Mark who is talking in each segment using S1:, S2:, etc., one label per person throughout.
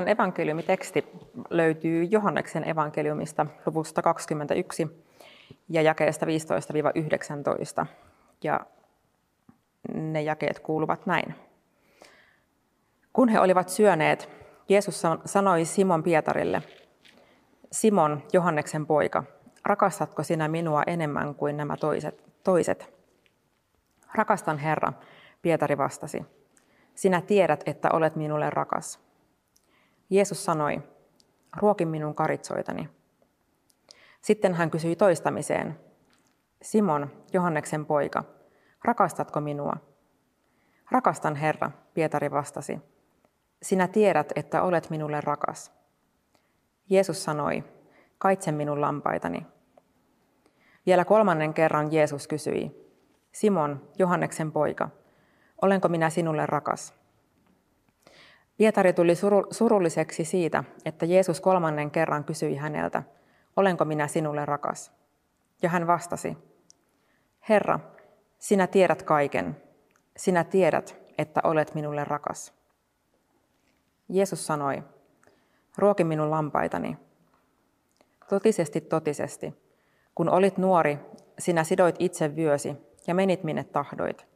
S1: Päivän evankeliumiteksti löytyy Johanneksen evankeliumista luvusta 21 ja jakeesta 15-19. Ja ne jakeet kuuluvat näin. Kun he olivat syöneet, Jeesus sanoi Simon Pietarille, Simon, Johanneksen poika, rakastatko sinä minua enemmän kuin nämä toiset? toiset? Rakastan Herra, Pietari vastasi. Sinä tiedät, että olet minulle rakas. Jeesus sanoi, ruoki minun karitsoitani. Sitten hän kysyi toistamiseen, Simon, Johanneksen poika, rakastatko minua? Rakastan Herra, Pietari vastasi. Sinä tiedät, että olet minulle rakas. Jeesus sanoi, kaitse minun lampaitani. Vielä kolmannen kerran Jeesus kysyi, Simon, Johanneksen poika, olenko minä sinulle rakas? Pietari tuli surulliseksi siitä, että Jeesus kolmannen kerran kysyi häneltä, olenko minä sinulle rakas? Ja hän vastasi, Herra, sinä tiedät kaiken. Sinä tiedät, että olet minulle rakas. Jeesus sanoi, ruoki minun lampaitani. Totisesti, totisesti, kun olit nuori, sinä sidoit itse vyösi ja menit minne tahdoit.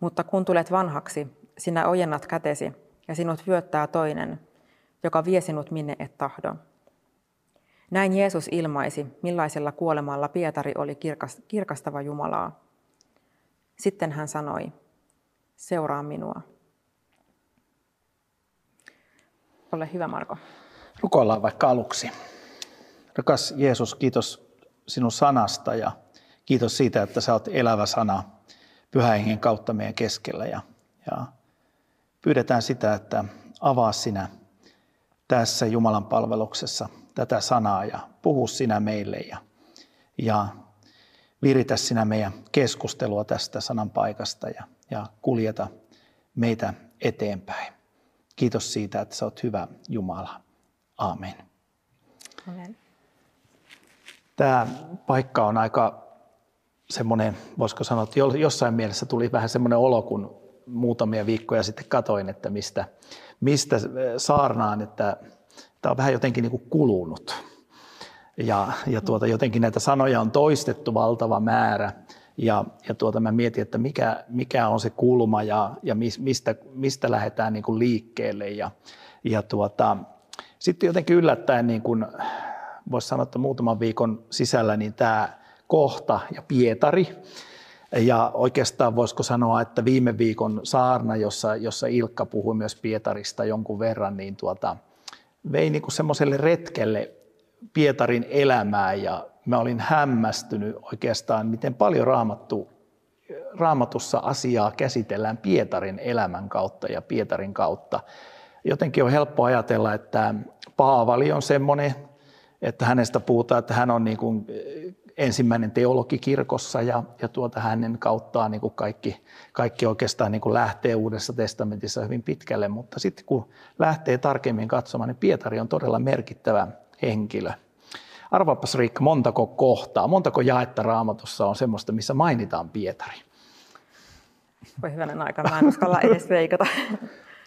S1: Mutta kun tulet vanhaksi, sinä ojennat kätesi ja sinut vyöttää toinen, joka vie sinut minne et tahdo. Näin Jeesus ilmaisi, millaisella kuolemalla Pietari oli kirkastava Jumalaa. Sitten hän sanoi, seuraa minua. Ole hyvä, Marko.
S2: Rukoillaan vaikka aluksi. Rakas Jeesus, kiitos sinun sanasta ja kiitos siitä, että sä oot elävä sana pyhähengen kautta meidän keskellä. Ja, ja pyydetään sitä, että avaa sinä tässä Jumalan palveluksessa tätä sanaa ja puhu sinä meille ja, ja viritä sinä meidän keskustelua tästä sanan paikasta ja, ja kuljeta meitä eteenpäin. Kiitos siitä, että sä oot hyvä Jumala. Amen. Amen. Tämä paikka on aika semmoinen, voisiko sanoa, että jossain mielessä tuli vähän semmoinen olo, kun muutamia viikkoja sitten katoin, että mistä, mistä saarnaan, että tämä on vähän jotenkin niin kuin kulunut. Ja, ja tuota, jotenkin näitä sanoja on toistettu valtava määrä. Ja, ja tuota, mä mietin, että mikä, mikä on se kulma ja, ja mistä, mistä lähdetään niin kuin liikkeelle. Ja, ja tuota, sitten jotenkin yllättäen, niin kuin, voisi sanoa, että muutaman viikon sisällä, niin tämä kohta ja Pietari, ja oikeastaan voisiko sanoa, että viime viikon saarna, jossa, jossa Ilkka puhui myös Pietarista jonkun verran, niin tuota, vei niin semmoiselle retkelle Pietarin elämää ja mä olin hämmästynyt oikeastaan, miten paljon raamattu, raamatussa asiaa käsitellään Pietarin elämän kautta ja Pietarin kautta. Jotenkin on helppo ajatella, että Paavali on semmoinen, että hänestä puhutaan, että hän on niin kuin ensimmäinen teologi kirkossa ja, ja tuota hänen kauttaan niin kuin kaikki, kaikki oikeastaan niin kuin lähtee Uudessa testamentissa hyvin pitkälle, mutta sitten kun lähtee tarkemmin katsomaan, niin Pietari on todella merkittävä henkilö. Arvaapas Riikka, montako kohtaa, montako jaetta raamatussa on semmoista, missä mainitaan Pietari?
S1: Voi hyvänen aika, mä en uskalla edes veikata.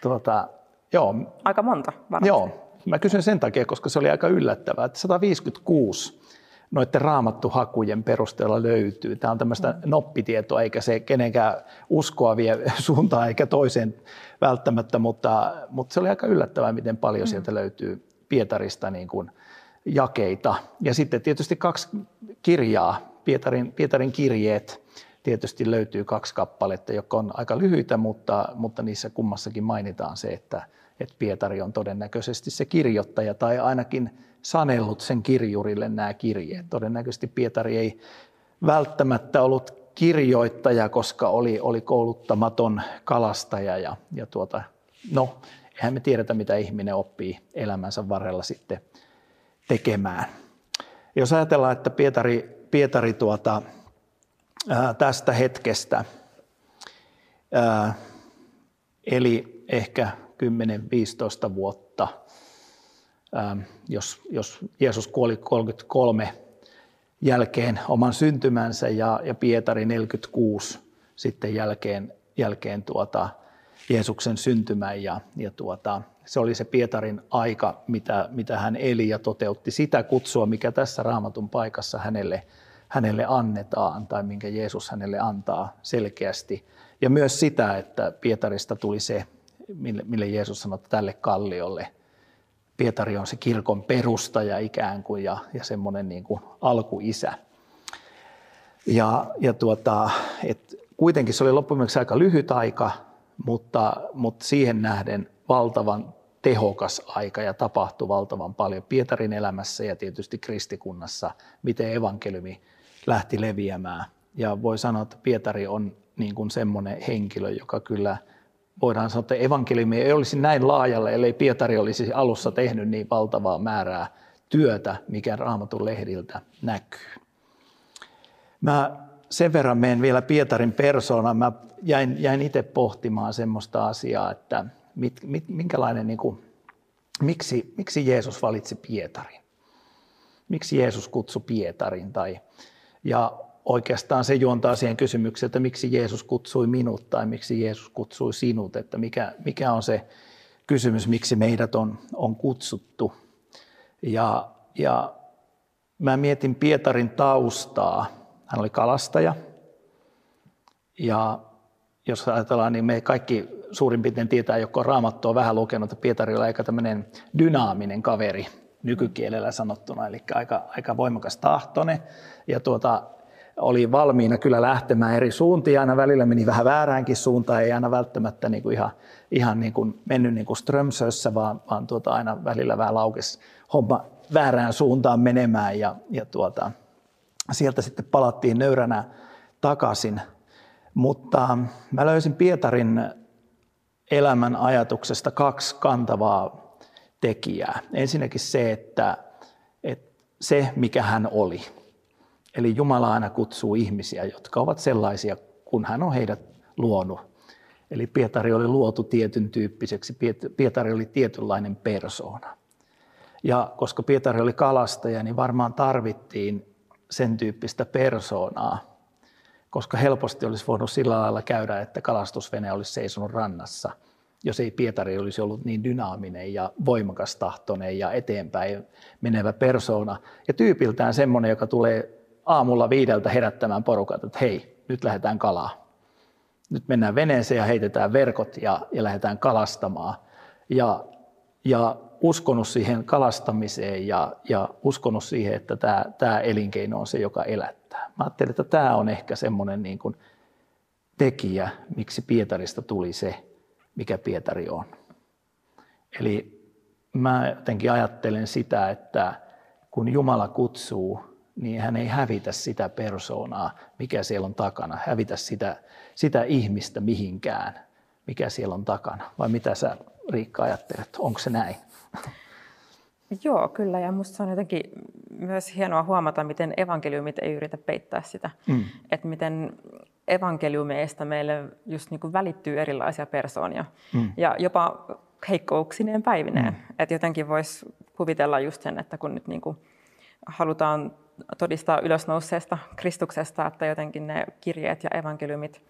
S2: tuota, joo.
S1: Aika monta varmasti.
S2: Joo, mä kysyn sen takia, koska se oli aika yllättävää, että 156 noiden raamattuhakujen perusteella löytyy. Tämä on tämmöistä mm. noppitietoa, eikä se kenenkään uskoa vie suuntaan eikä toiseen välttämättä, mutta, mutta se oli aika yllättävää, miten paljon mm. sieltä löytyy Pietarista niin kuin jakeita. Ja sitten tietysti kaksi kirjaa, Pietarin, Pietarin kirjeet, tietysti löytyy kaksi kappaletta, jotka on aika lyhyitä, mutta, mutta niissä kummassakin mainitaan se, että, että Pietari on todennäköisesti se kirjoittaja tai ainakin sanellut sen kirjurille nämä kirjeet. Todennäköisesti Pietari ei välttämättä ollut kirjoittaja, koska oli, oli kouluttamaton kalastaja ja, ja tuota, no, eihän me tiedetä, mitä ihminen oppii elämänsä varrella sitten tekemään. Jos ajatellaan, että Pietari, Pietari tuota, ää, tästä hetkestä, ää, eli ehkä 10-15 vuotta, ää, jos, jos Jeesus kuoli 33 jälkeen oman syntymänsä ja, ja Pietari 46 sitten jälkeen, jälkeen tuota, Jeesuksen syntymän ja, ja tuota, se oli se Pietarin aika, mitä, mitä hän eli ja toteutti sitä kutsua, mikä tässä raamatun paikassa hänelle, hänelle annetaan tai minkä Jeesus hänelle antaa selkeästi. Ja myös sitä, että Pietarista tuli se, mille, mille Jeesus sanoi tälle kalliolle. Pietari on se kirkon perustaja ikään kuin ja, ja semmoinen niin kuin alkuisä. Ja, ja tuota, et kuitenkin se oli loppujen aika lyhyt aika, mutta, mutta siihen nähden valtavan tehokas aika ja tapahtui valtavan paljon Pietarin elämässä ja tietysti kristikunnassa, miten evankeliumi lähti leviämään. Ja voi sanoa, että Pietari on niin kuin semmoinen henkilö, joka kyllä voidaan sanoa, että evankeliumi ei olisi näin laajalle, ellei Pietari olisi alussa tehnyt niin valtavaa määrää työtä, mikä raamatun lehdiltä näkyy. Mä sen verran menen vielä Pietarin persoona. Mä jäin, jäin itse pohtimaan semmoista asiaa, että mit, mit, minkälainen, niin kuin, miksi, miksi Jeesus valitsi Pietarin? Miksi Jeesus kutsui Pietarin? Tai, ja oikeastaan se juontaa siihen kysymykseen, että miksi Jeesus kutsui minut tai miksi Jeesus kutsui sinut, että mikä, mikä on se kysymys, miksi meidät on, on kutsuttu. Ja, ja mä mietin Pietarin taustaa. Hän oli kalastaja ja jos ajatellaan, niin me kaikki suurin piirtein tietää, jotka on raamattua vähän lukenut, että Pietari oli aika tämmöinen dynaaminen kaveri nykykielellä sanottuna, eli aika, aika voimakas tahtone. Ja tuota, oli valmiina kyllä lähtemään eri suuntiin, aina välillä meni vähän vääräänkin suuntaan, ei aina välttämättä niin kuin ihan, ihan niin kuin mennyt niin kuin Strömsössä, vaan, vaan tuota, aina välillä vähän laukes homma väärään suuntaan menemään ja, ja tuota, sieltä sitten palattiin nöyränä takaisin. Mutta mä löysin Pietarin elämän ajatuksesta kaksi kantavaa tekijää. Ensinnäkin se, että, että se mikä hän oli. Eli Jumala aina kutsuu ihmisiä, jotka ovat sellaisia, kun hän on heidät luonut. Eli Pietari oli luotu tietyn tyyppiseksi, Pietari oli tietynlainen persoona. Ja koska Pietari oli kalastaja, niin varmaan tarvittiin sen tyyppistä persoonaa, koska helposti olisi voinut sillä lailla käydä, että kalastusvene olisi seisonut rannassa, jos ei Pietari olisi ollut niin dynaaminen ja voimakas tahtoinen ja eteenpäin menevä persoona. Ja tyypiltään semmoinen, joka tulee aamulla viideltä herättämään porukat, että hei, nyt lähdetään kalaa. Nyt mennään veneeseen ja heitetään verkot ja, ja lähdetään kalastamaan. Ja, ja uskonut siihen kalastamiseen ja, ja uskonut siihen, että tämä, tämä elinkeino on se, joka elättää. Mä ajattelin, että tämä on ehkä semmoinen niin kuin tekijä, miksi Pietarista tuli se, mikä Pietari on. Eli mä jotenkin ajattelen sitä, että kun Jumala kutsuu, niin hän ei hävitä sitä persoonaa, mikä siellä on takana, hävitä sitä, sitä ihmistä mihinkään, mikä siellä on takana. Vai mitä sä Riikka ajattelet, onko se näin?
S1: Joo, kyllä. Ja minusta se on jotenkin myös hienoa huomata, miten evankeliumit ei yritä peittää sitä. Mm. Että miten evankeliumeista meille just niin kuin välittyy erilaisia persoonia. Mm. Ja jopa heikkouksineen päivineen. Mm. Että jotenkin voisi kuvitella just sen, että kun nyt niin kuin halutaan todistaa ylösnouseesta Kristuksesta, että jotenkin ne kirjeet ja evankeliumit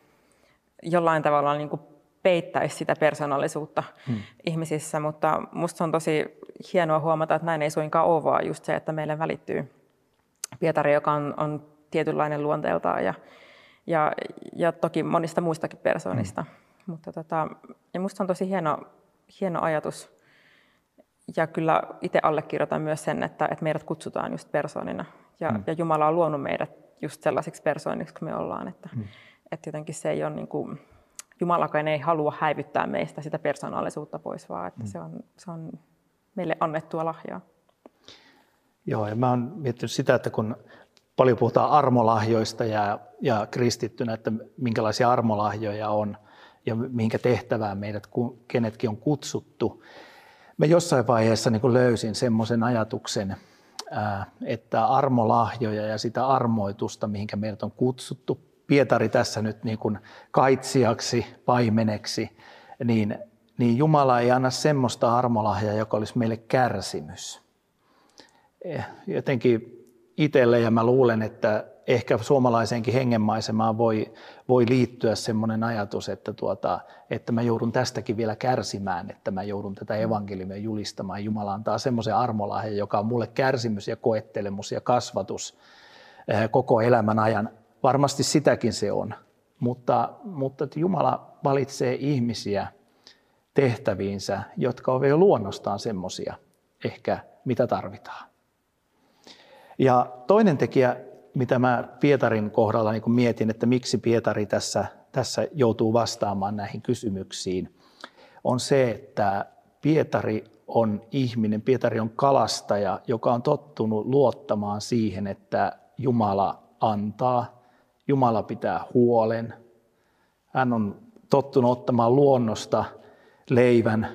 S1: jollain tavalla niin kuin peittäisi sitä persoonallisuutta hmm. ihmisissä, mutta minusta on tosi hienoa huomata, että näin ei suinkaan ole, vaan just se, että meille välittyy Pietari, joka on, on tietynlainen luonteeltaan ja, ja, ja toki monista muistakin persoonista. Hmm. Mutta tota, ja musta on tosi hieno, hieno ajatus. Ja kyllä itse allekirjoitan myös sen, että, että meidät kutsutaan just persoonina. Ja, hmm. ja Jumala on luonut meidät just sellaisiksi persooniksi kuin me ollaan. Että, hmm. että jotenkin se ei ole niin kuin, Jumalakaan ei halua häivyttää meistä sitä persoonallisuutta pois, vaan että mm. se, on, se on meille annettua lahjaa.
S2: Joo, ja mä oon miettinyt sitä, että kun paljon puhutaan armolahjoista ja, ja kristittynä, että minkälaisia armolahjoja on, ja mihinkä tehtävään meidät kenetkin on kutsuttu. Mä jossain vaiheessa niin löysin semmoisen ajatuksen, että armolahjoja ja sitä armoitusta, mihinkä meidät on kutsuttu, Pietari tässä nyt niin kuin kaitsijaksi, paimeneksi, niin, niin Jumala ei anna semmoista armolahjaa, joka olisi meille kärsimys. Eh, jotenkin itselle ja mä luulen, että ehkä suomalaiseenkin hengenmaisemaan voi, voi liittyä semmoinen ajatus, että, tuota, että mä joudun tästäkin vielä kärsimään, että mä joudun tätä evankeliumia julistamaan. Jumala antaa semmoisen armolahjan, joka on mulle kärsimys ja koettelemus ja kasvatus eh, koko elämän ajan. Varmasti sitäkin se on, mutta, mutta että Jumala valitsee ihmisiä tehtäviinsä, jotka ovat jo luonnostaan semmoisia ehkä, mitä tarvitaan. Ja toinen tekijä, mitä mä Pietarin kohdalla niin mietin, että miksi Pietari tässä, tässä joutuu vastaamaan näihin kysymyksiin, on se, että Pietari on ihminen, Pietari on kalastaja, joka on tottunut luottamaan siihen, että Jumala antaa, Jumala pitää huolen. Hän on tottunut ottamaan luonnosta leivän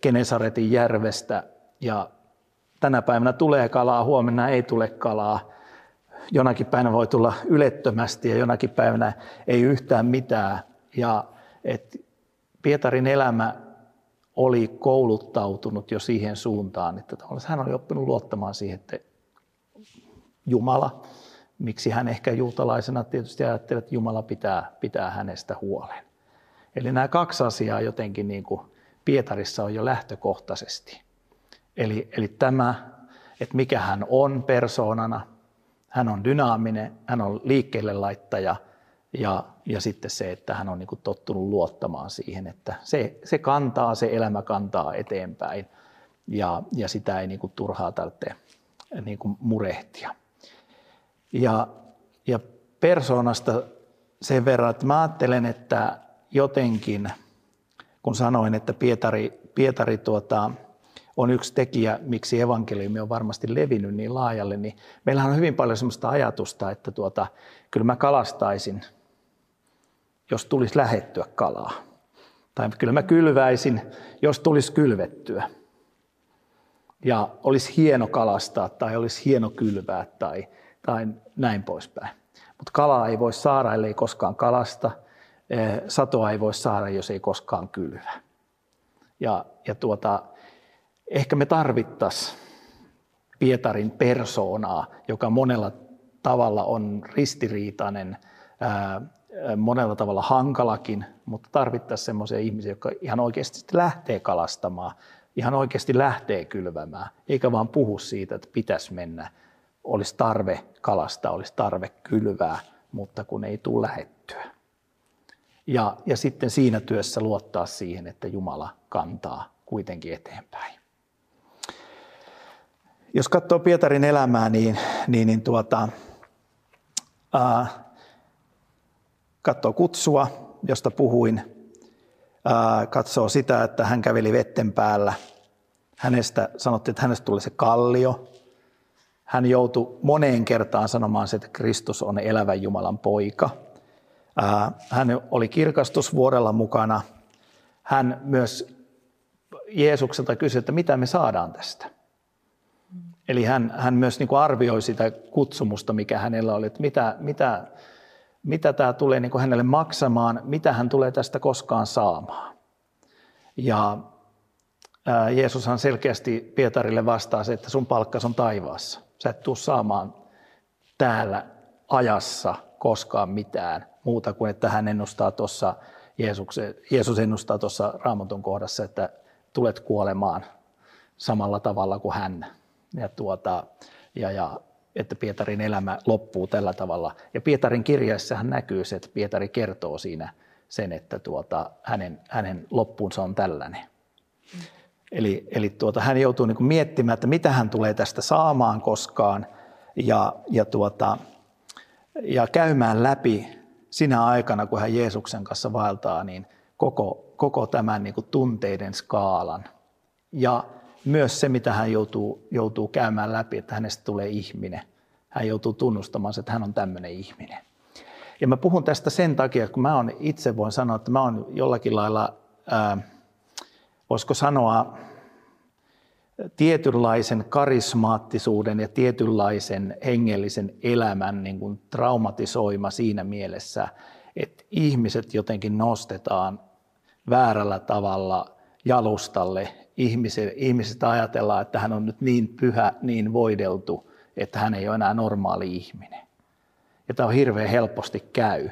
S2: Kenesaretin järvestä ja tänä päivänä tulee kalaa, huomenna ei tule kalaa. Jonakin päivänä voi tulla ylettömästi ja jonakin päivänä ei yhtään mitään. Ja et Pietarin elämä oli kouluttautunut jo siihen suuntaan, että hän oli oppinut luottamaan siihen, että Jumala, miksi hän ehkä juutalaisena tietysti ajatteli, että Jumala pitää, pitää hänestä huolen. Eli nämä kaksi asiaa jotenkin niin kuin Pietarissa on jo lähtökohtaisesti. Eli, eli tämä, että mikä hän on persoonana, hän on dynaaminen, hän on liikkeelle laittaja ja, ja sitten se, että hän on niin kuin tottunut luottamaan siihen, että se, se kantaa, se elämä kantaa eteenpäin ja, ja sitä ei niin kuin turhaa tarvitse niin kuin murehtia. Ja, ja persoonasta sen verran, että mä ajattelen, että jotenkin, kun sanoin, että Pietari, Pietari tuota, on yksi tekijä, miksi evankeliumi on varmasti levinnyt niin laajalle, niin meillähän on hyvin paljon sellaista ajatusta, että tuota, kyllä mä kalastaisin, jos tulisi lähettyä kalaa. Tai kyllä mä kylväisin, jos tulisi kylvettyä. Ja olisi hieno kalastaa tai olisi hieno kylvää tai, tai näin poispäin. Mutta kalaa ei voi saada, ellei koskaan kalasta. Eh, satoa ei voi saada, jos ei koskaan kylvä. Ja, ja tuota, ehkä me tarvittaisiin Pietarin persoonaa, joka monella tavalla on ristiriitainen, monella tavalla hankalakin, mutta tarvittaisiin sellaisia ihmisiä, jotka ihan oikeasti lähtee kalastamaan, ihan oikeasti lähtee kylvämään, eikä vaan puhu siitä, että pitäisi mennä. Olisi tarve kalastaa, olisi tarve kylvää, mutta kun ei tule lähettyä. Ja, ja sitten siinä työssä luottaa siihen, että Jumala kantaa kuitenkin eteenpäin. Jos katsoo Pietarin elämää, niin, niin, niin tuota, ää, katsoo kutsua, josta puhuin, ää, katsoo sitä, että hän käveli vetten päällä. Hänestä sanottiin, että hänestä tuli se kallio. Hän joutui moneen kertaan sanomaan että Kristus on elävän Jumalan poika. Ää, hän oli kirkastusvuodella mukana. Hän myös Jeesukselta kysyi, että mitä me saadaan tästä. Eli hän, hän myös niin kuin arvioi sitä kutsumusta, mikä hänellä oli, että mitä, mitä, mitä tämä tulee niin kuin hänelle maksamaan, mitä hän tulee tästä koskaan saamaan. Ja ää, Jeesushan selkeästi Pietarille vastaa se, että sun palkkas on taivaassa. Sä et tule saamaan täällä ajassa koskaan mitään muuta kuin, että hän ennustaa tuossa, Jeesus ennustaa tuossa Raamatun kohdassa, että tulet kuolemaan samalla tavalla kuin hän ja, tuota, ja, ja että Pietarin elämä loppuu tällä tavalla. Ja Pietarin kirjaissahan näkyy se, että Pietari kertoo siinä sen, että tuota, hänen, hänen loppuunsa on tällainen. Eli, eli tuota, hän joutuu niin miettimään, että mitä hän tulee tästä saamaan koskaan ja, ja, tuota, ja käymään läpi sinä aikana, kun hän Jeesuksen kanssa vaeltaa, niin koko, koko tämän niin tunteiden skaalan. Ja myös se, mitä hän joutuu, joutuu käymään läpi, että hänestä tulee ihminen. Hän joutuu tunnustamaan, että hän on tämmöinen ihminen. Ja mä puhun tästä sen takia, kun mä on itse voin sanoa, että mä oon jollakin lailla, ää, voisiko sanoa, tietynlaisen karismaattisuuden ja tietynlaisen hengellisen elämän niin kuin traumatisoima siinä mielessä, että ihmiset jotenkin nostetaan väärällä tavalla jalustalle. Ihmiset, ihmiset ajatellaan, että hän on nyt niin pyhä, niin voideltu, että hän ei ole enää normaali ihminen. Ja tämä on hirveän helposti käy.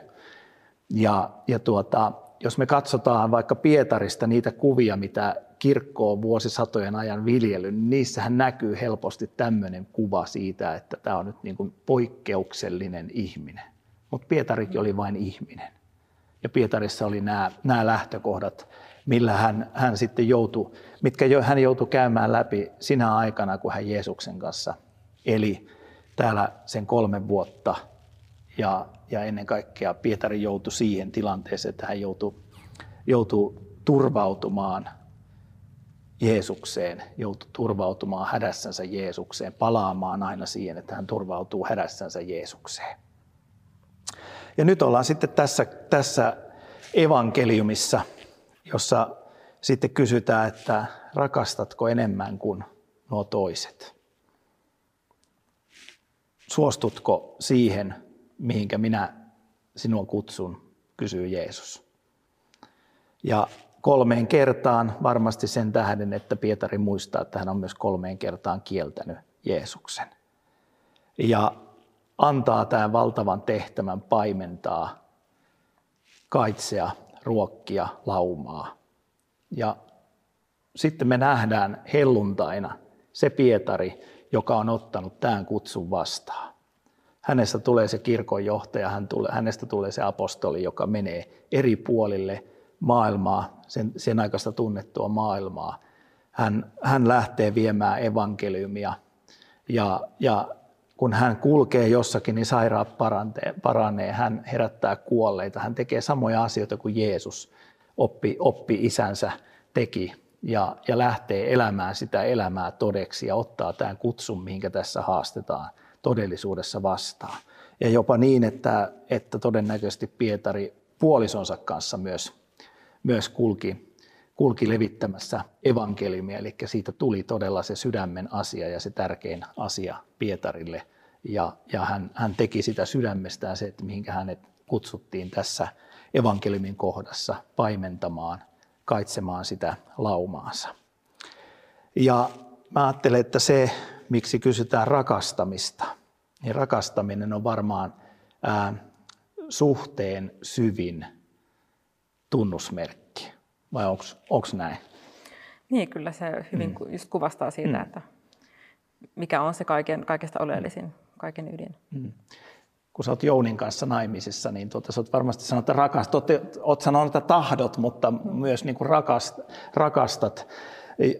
S2: Ja, ja tuota, jos me katsotaan vaikka Pietarista niitä kuvia, mitä kirkko on vuosisatojen ajan viljellyt, niin niissähän näkyy helposti tämmöinen kuva siitä, että tämä on nyt niin kuin poikkeuksellinen ihminen. Mutta Pietarikin oli vain ihminen. Ja Pietarissa oli nämä, nämä lähtökohdat, millä hän, hän sitten joutui, mitkä jo, hän joutui käymään läpi sinä aikana, kun hän Jeesuksen kanssa eli täällä sen kolme vuotta. Ja, ja ennen kaikkea Pietari joutui siihen tilanteeseen, että hän joutui, joutui turvautumaan Jeesukseen, joutui turvautumaan hädässänsä Jeesukseen, palaamaan aina siihen, että hän turvautuu hädässänsä Jeesukseen. Ja nyt ollaan sitten tässä, tässä evankeliumissa, jossa sitten kysytään, että rakastatko enemmän kuin nuo toiset? Suostutko siihen, mihinkä minä sinua kutsun, kysyy Jeesus. Ja kolmeen kertaan varmasti sen tähden, että Pietari muistaa, että hän on myös kolmeen kertaan kieltänyt Jeesuksen. Ja antaa tämän valtavan tehtävän paimentaa, kaitsea, ruokkia, laumaa. Ja sitten me nähdään helluntaina se Pietari, joka on ottanut tämän kutsun vastaan. Hänestä tulee se kirkonjohtaja, hän tulee, hänestä tulee se apostoli, joka menee eri puolille maailmaa, sen, sen aikaista tunnettua maailmaa. Hän, hän lähtee viemään evankeliumia ja, ja kun hän kulkee jossakin, niin sairaat paranee, paranee, hän herättää kuolleita, hän tekee samoja asioita kuin Jeesus oppi, oppi isänsä teki ja, ja lähtee elämään sitä elämää todeksi ja ottaa tämän kutsun, mihinkä tässä haastetaan todellisuudessa vastaan. Ja jopa niin, että, että todennäköisesti Pietari puolisonsa kanssa myös, myös kulki, kulki levittämässä evankeliumia, eli siitä tuli todella se sydämen asia ja se tärkein asia Pietarille. Ja, ja hän, hän teki sitä sydämestään se, että mihinkä hänet kutsuttiin tässä evankeliumin kohdassa paimentamaan, kaitsemaan sitä laumaansa. Ja mä ajattelen, että se, miksi kysytään rakastamista, niin rakastaminen on varmaan ää, suhteen syvin tunnusmerkki. Vai onko näin?
S1: Niin, kyllä se hyvin mm. just kuvastaa siitä, mm. että mikä on se kaiken, kaikesta oleellisin, kaiken ydin. Mm.
S2: Kun sä oot Jounin kanssa naimisissa, niin tuota, sä oot varmasti sanonut, että rakastat. Oot sanonut, että tahdot, mutta mm. myös niin kuin rakast, rakastat.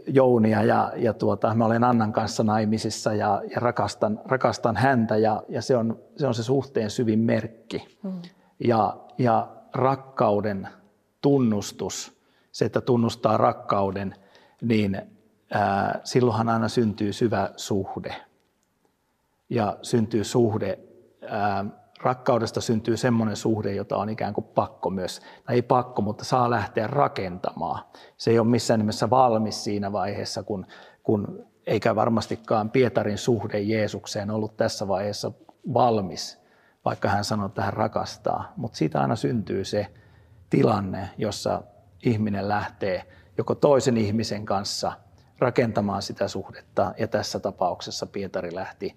S2: Jounia ja, ja tuota, mä olen Annan kanssa naimisissa ja, ja rakastan, rakastan häntä ja, ja se, on, se on se suhteen syvin merkki. Mm. Ja, ja rakkauden tunnustus, se, että tunnustaa rakkauden, niin ää, silloinhan aina syntyy syvä suhde. Ja syntyy suhde, ää, rakkaudesta syntyy semmoinen suhde, jota on ikään kuin pakko myös, tai ei pakko, mutta saa lähteä rakentamaan. Se ei ole missään nimessä valmis siinä vaiheessa, kun, kun eikä varmastikaan Pietarin suhde Jeesukseen ollut tässä vaiheessa valmis, vaikka hän sanoi, että hän rakastaa. Mutta siitä aina syntyy se tilanne, jossa ihminen lähtee joko toisen ihmisen kanssa rakentamaan sitä suhdetta, ja tässä tapauksessa Pietari lähti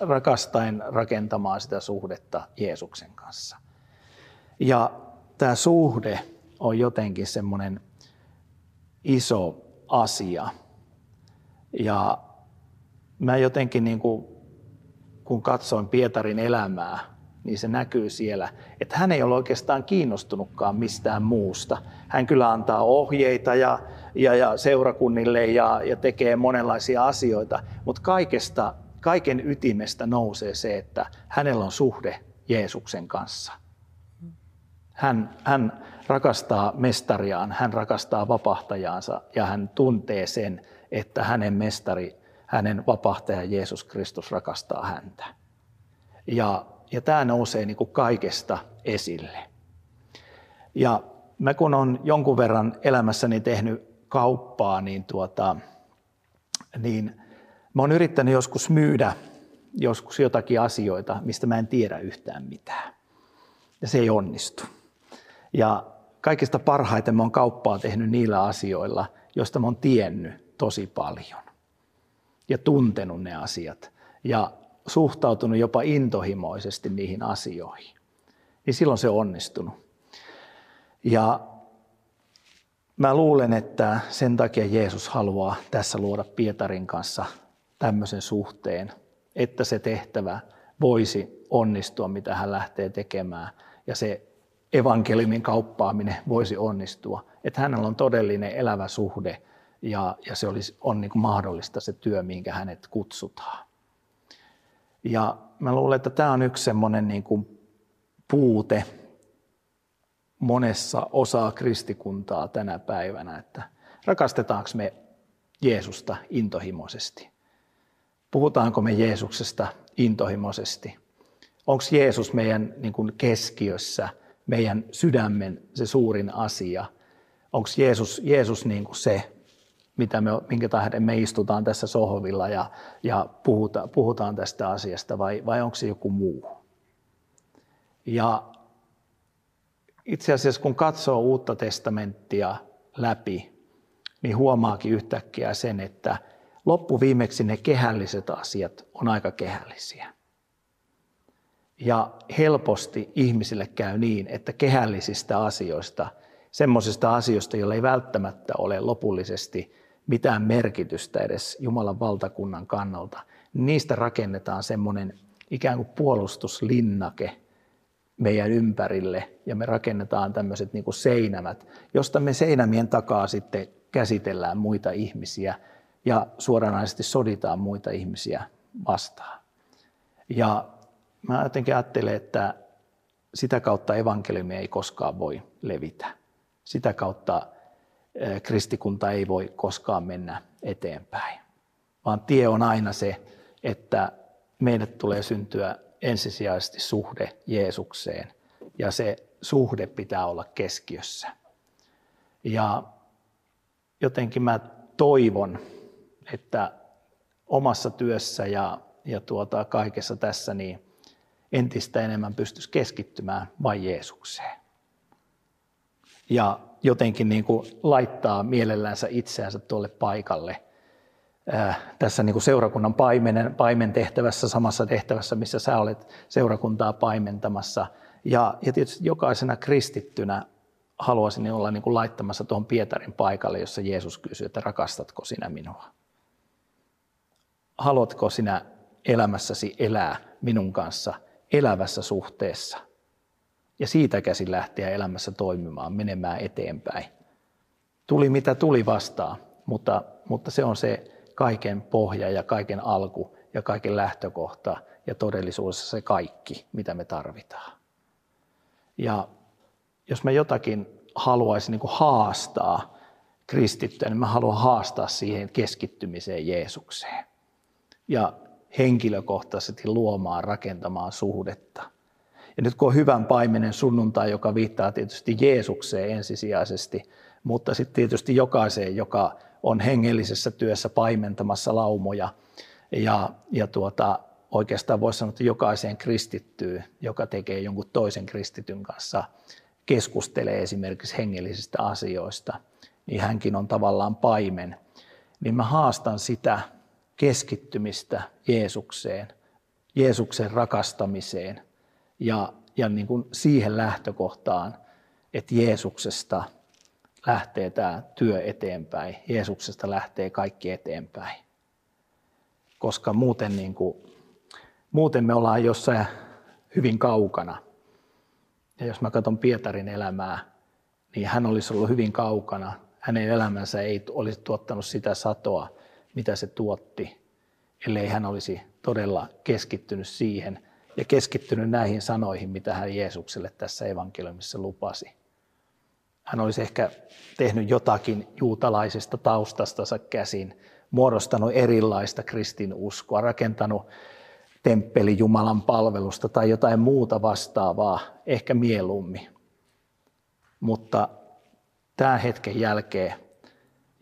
S2: rakastaen rakentamaan sitä suhdetta Jeesuksen kanssa. Ja tämä suhde on jotenkin semmoinen iso asia. Ja mä jotenkin, niin kuin, kun katsoin Pietarin elämää, niin se näkyy siellä, että hän ei ole oikeastaan kiinnostunutkaan mistään muusta. Hän kyllä antaa ohjeita ja, ja, ja seurakunnille ja, ja tekee monenlaisia asioita, mutta kaikesta, kaiken ytimestä nousee se, että hänellä on suhde Jeesuksen kanssa. Hän, hän rakastaa mestariaan, hän rakastaa vapahtajaansa ja hän tuntee sen, että hänen mestari, hänen vapahtaja Jeesus Kristus rakastaa häntä. Ja ja tämä nousee niin kuin kaikesta esille. Ja mä kun on jonkun verran elämässäni tehnyt kauppaa, niin, tuota, niin mä oon yrittänyt joskus myydä joskus jotakin asioita, mistä mä en tiedä yhtään mitään. Ja se ei onnistu. Ja kaikista parhaiten mä oon kauppaa tehnyt niillä asioilla, joista mä oon tiennyt tosi paljon. Ja tuntenut ne asiat. Ja suhtautunut jopa intohimoisesti niihin asioihin. Niin silloin se on onnistunut. Ja mä luulen, että sen takia Jeesus haluaa tässä luoda Pietarin kanssa tämmöisen suhteen, että se tehtävä voisi onnistua, mitä hän lähtee tekemään, ja se evankeliumin kauppaaminen voisi onnistua. Että hänellä on todellinen elävä suhde, ja, ja se olisi, on niin mahdollista se työ, minkä hänet kutsutaan. Ja mä luulen, että tämä on yksi semmoinen niin kuin puute monessa osaa kristikuntaa tänä päivänä, että rakastetaanko me Jeesusta intohimoisesti? Puhutaanko me Jeesuksesta intohimoisesti? Onko Jeesus meidän niin kuin keskiössä, meidän sydämen se suurin asia? Onko Jeesus, Jeesus niin kuin se, mitä me, minkä tähden me istutaan tässä sohvilla ja, ja puhuta, puhutaan tästä asiasta, vai, vai onko se joku muu? Ja itse asiassa kun katsoo uutta testamenttia läpi, niin huomaakin yhtäkkiä sen, että loppuviimeksi ne kehälliset asiat on aika kehällisiä. Ja helposti ihmisille käy niin, että kehällisistä asioista, semmoisista asioista, joilla ei välttämättä ole lopullisesti mitään merkitystä edes Jumalan valtakunnan kannalta, niistä rakennetaan semmoinen ikään kuin puolustuslinnake meidän ympärille ja me rakennetaan tämmöiset niin kuin seinämät, josta me seinämien takaa sitten käsitellään muita ihmisiä ja suoranaisesti soditaan muita ihmisiä vastaan. Ja mä jotenkin ajattelen, että sitä kautta evankeliumi ei koskaan voi levitä. Sitä kautta kristikunta ei voi koskaan mennä eteenpäin, vaan tie on aina se, että meidät tulee syntyä ensisijaisesti suhde Jeesukseen ja se suhde pitää olla keskiössä. Ja jotenkin mä toivon, että omassa työssä ja, ja tuota, kaikessa tässä niin entistä enemmän pystyisi keskittymään vain Jeesukseen. Ja jotenkin niin kuin laittaa mielellänsä itseänsä tuolle paikalle äh, tässä niin kuin seurakunnan paimenen, paimen tehtävässä, samassa tehtävässä, missä sä olet seurakuntaa paimentamassa. Ja, ja tietysti jokaisena kristittynä haluaisin olla niin kuin laittamassa tuohon Pietarin paikalle, jossa Jeesus kysyy, että rakastatko sinä minua? Haluatko sinä elämässäsi elää minun kanssa elävässä suhteessa – ja siitä käsin lähteä elämässä toimimaan, menemään eteenpäin. Tuli mitä tuli vastaan, mutta, mutta se on se kaiken pohja ja kaiken alku ja kaiken lähtökohta ja todellisuudessa se kaikki, mitä me tarvitaan. Ja jos mä jotakin haluaisin niin haastaa kristittyä, niin mä haluan haastaa siihen keskittymiseen Jeesukseen ja henkilökohtaisesti luomaan, rakentamaan suhdetta. Ja nyt kun on hyvän paimenen sunnuntai, joka viittaa tietysti Jeesukseen ensisijaisesti, mutta sitten tietysti jokaiseen, joka on hengellisessä työssä paimentamassa laumoja. Ja, ja tuota, oikeastaan voisi sanoa, että jokaiseen kristittyy, joka tekee jonkun toisen kristityn kanssa, keskustelee esimerkiksi hengellisistä asioista, niin hänkin on tavallaan paimen. Niin mä haastan sitä keskittymistä Jeesukseen, Jeesuksen rakastamiseen – ja, ja niin kuin siihen lähtökohtaan, että Jeesuksesta lähtee tämä työ eteenpäin, Jeesuksesta lähtee kaikki eteenpäin. Koska muuten, niin kuin, muuten me ollaan jossain hyvin kaukana. Ja jos mä katson Pietarin elämää, niin hän olisi ollut hyvin kaukana. Hänen elämänsä ei olisi tuottanut sitä satoa, mitä se tuotti, ellei hän olisi todella keskittynyt siihen – ja keskittynyt näihin sanoihin, mitä hän Jeesukselle tässä evankeliumissa lupasi. Hän olisi ehkä tehnyt jotakin juutalaisesta taustastansa käsin, muodostanut erilaista kristinuskoa, rakentanut temppeli Jumalan palvelusta tai jotain muuta vastaavaa, ehkä mieluummin. Mutta tämän hetken jälkeen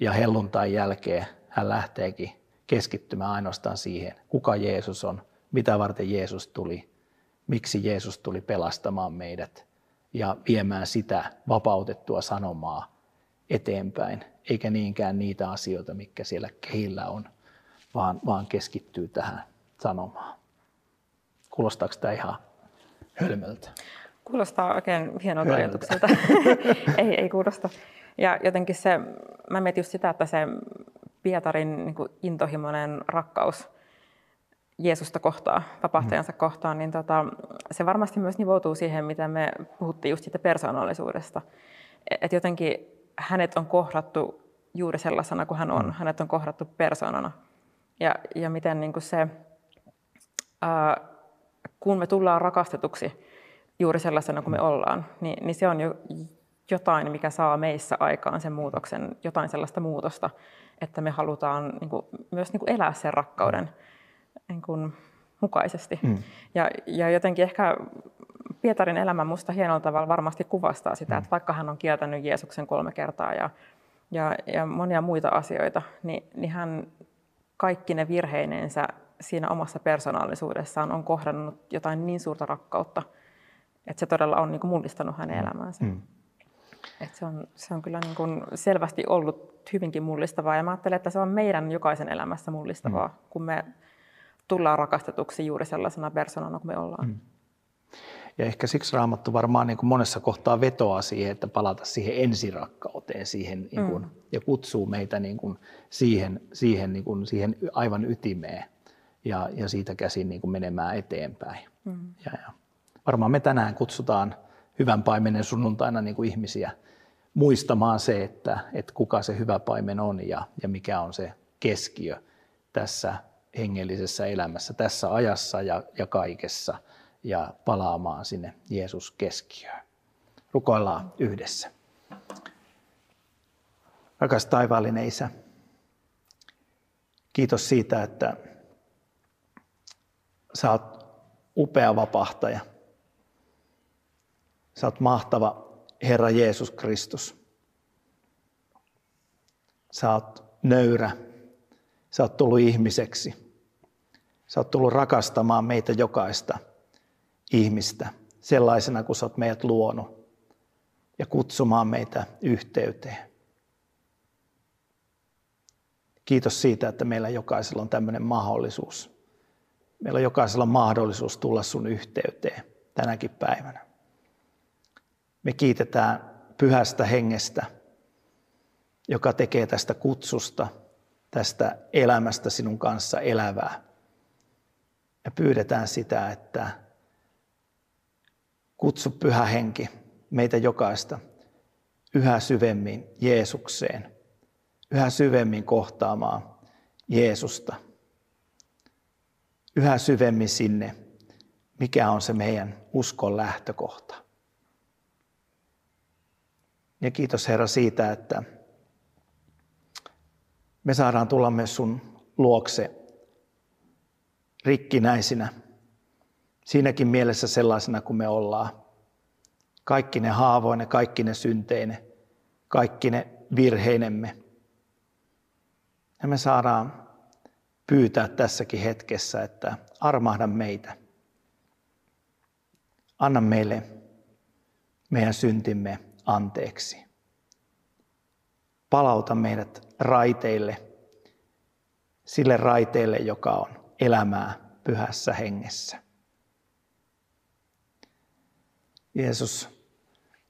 S2: ja helluntain jälkeen hän lähteekin keskittymään ainoastaan siihen, kuka Jeesus on, mitä varten Jeesus tuli, miksi Jeesus tuli pelastamaan meidät ja viemään sitä vapautettua sanomaa eteenpäin, eikä niinkään niitä asioita, mikä siellä kehillä on, vaan, vaan keskittyy tähän sanomaan. Kuulostaako tämä ihan hölmöltä?
S1: Kuulostaa oikein hienolta ajatukselta. ei, ei kuulosta. Ja jotenkin se, mä mietin just sitä, että se Pietarin niin intohimoinen rakkaus Jeesusta kohtaan, vapahtajansa mm. kohtaan, niin tota, se varmasti myös nivoutuu siihen, mitä me puhuttiin just siitä persoonallisuudesta. Että jotenkin hänet on kohdattu juuri sellaisena kuin hän on. Mm. Hänet on kohdattu persoonana. Ja, ja miten niin kuin se, ää, kun me tullaan rakastetuksi juuri sellaisena kuin me mm. ollaan, niin, niin se on jo jotain, mikä saa meissä aikaan sen muutoksen, jotain sellaista muutosta, että me halutaan niin kuin, myös niin kuin elää sen rakkauden niin kuin, mukaisesti. Mm. Ja, ja jotenkin ehkä Pietarin elämä minusta hienolla tavalla varmasti kuvastaa sitä, mm. että vaikka hän on kieltänyt Jeesuksen kolme kertaa ja, ja, ja monia muita asioita, niin, niin hän kaikki ne virheinensä siinä omassa persoonallisuudessaan on kohdannut jotain niin suurta rakkautta, että se todella on niin kuin mullistanut hänen mm. elämäänsä. Mm. Et se, on, se on kyllä niin kuin selvästi ollut hyvinkin mullistavaa ja mä ajattelen, että se on meidän jokaisen elämässä mullistavaa, mm. kun me tullaan rakastetuksi juuri sellaisena persoonana kuin me ollaan. Mm.
S2: Ja ehkä siksi Raamattu varmaan niin kuin monessa kohtaa vetoaa siihen, että palata siihen ensirakkauteen siihen, niin kuin, mm. ja kutsuu meitä niin kuin siihen, siihen, niin kuin, siihen aivan ytimeen ja, ja siitä käsin niin kuin menemään eteenpäin. Mm. Ja, ja varmaan me tänään kutsutaan hyvän paimenen sunnuntaina niin kuin ihmisiä muistamaan se, että, että kuka se hyvä paimen on ja, ja mikä on se keskiö tässä hengellisessä elämässä, tässä ajassa ja, ja kaikessa ja palaamaan sinne Jeesus keskiöön. Rukoillaan yhdessä. Rakas taivaallinen Isä, kiitos siitä, että sä oot upea vapahtaja. Sä oot mahtava Herra Jeesus Kristus. Sä oot nöyrä. Sä oot tullut ihmiseksi. Sä oot tullut rakastamaan meitä jokaista ihmistä sellaisena kuin sä oot meidät luonut ja kutsumaan meitä yhteyteen. Kiitos siitä, että meillä jokaisella on tämmöinen mahdollisuus. Meillä on jokaisella mahdollisuus tulla sun yhteyteen tänäkin päivänä. Me kiitetään pyhästä hengestä, joka tekee tästä kutsusta, tästä elämästä sinun kanssa elävää. Ja pyydetään sitä, että kutsu pyhä henki meitä jokaista yhä syvemmin Jeesukseen, yhä syvemmin kohtaamaan Jeesusta, yhä syvemmin sinne, mikä on se meidän uskon lähtökohta. Ja kiitos Herra siitä, että me saadaan tulla myös sun luokse rikkinäisinä, siinäkin mielessä sellaisena kuin me ollaan. Kaikki ne haavoine, kaikki ne synteine, kaikki ne virheinemme. Ja me saadaan pyytää tässäkin hetkessä, että armahda meitä. Anna meille meidän syntimme anteeksi. Palauta meidät raiteille, sille raiteille, joka on elämää pyhässä hengessä. Jeesus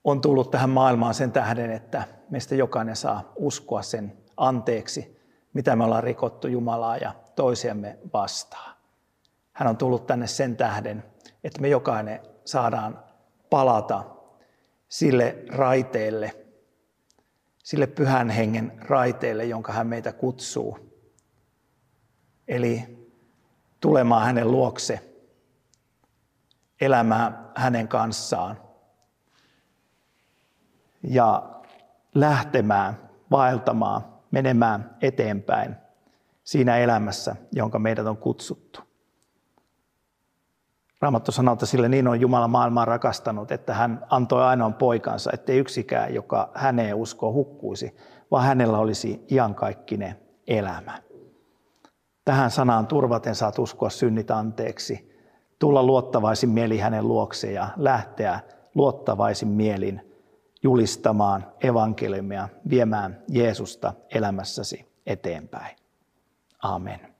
S2: on tullut tähän maailmaan sen tähden, että meistä jokainen saa uskoa sen anteeksi, mitä me ollaan rikottu Jumalaa ja toisiamme vastaan. Hän on tullut tänne sen tähden, että me jokainen saadaan palata sille raiteelle, sille pyhän hengen raiteelle, jonka hän meitä kutsuu. Eli tulemaan hänen luokse, elämään hänen kanssaan ja lähtemään, vaeltamaan, menemään eteenpäin siinä elämässä, jonka meidät on kutsuttu. Raamattu sanoo, että sille niin on Jumala maailmaa rakastanut, että hän antoi ainoan poikansa, ettei yksikään, joka häneen uskoo, hukkuisi, vaan hänellä olisi iankaikkinen elämä. Tähän sanaan turvaten saat uskoa synnit anteeksi, tulla luottavaisin mieli hänen luokse ja lähteä luottavaisin mielin julistamaan evankeliumia, viemään Jeesusta elämässäsi eteenpäin. Amen.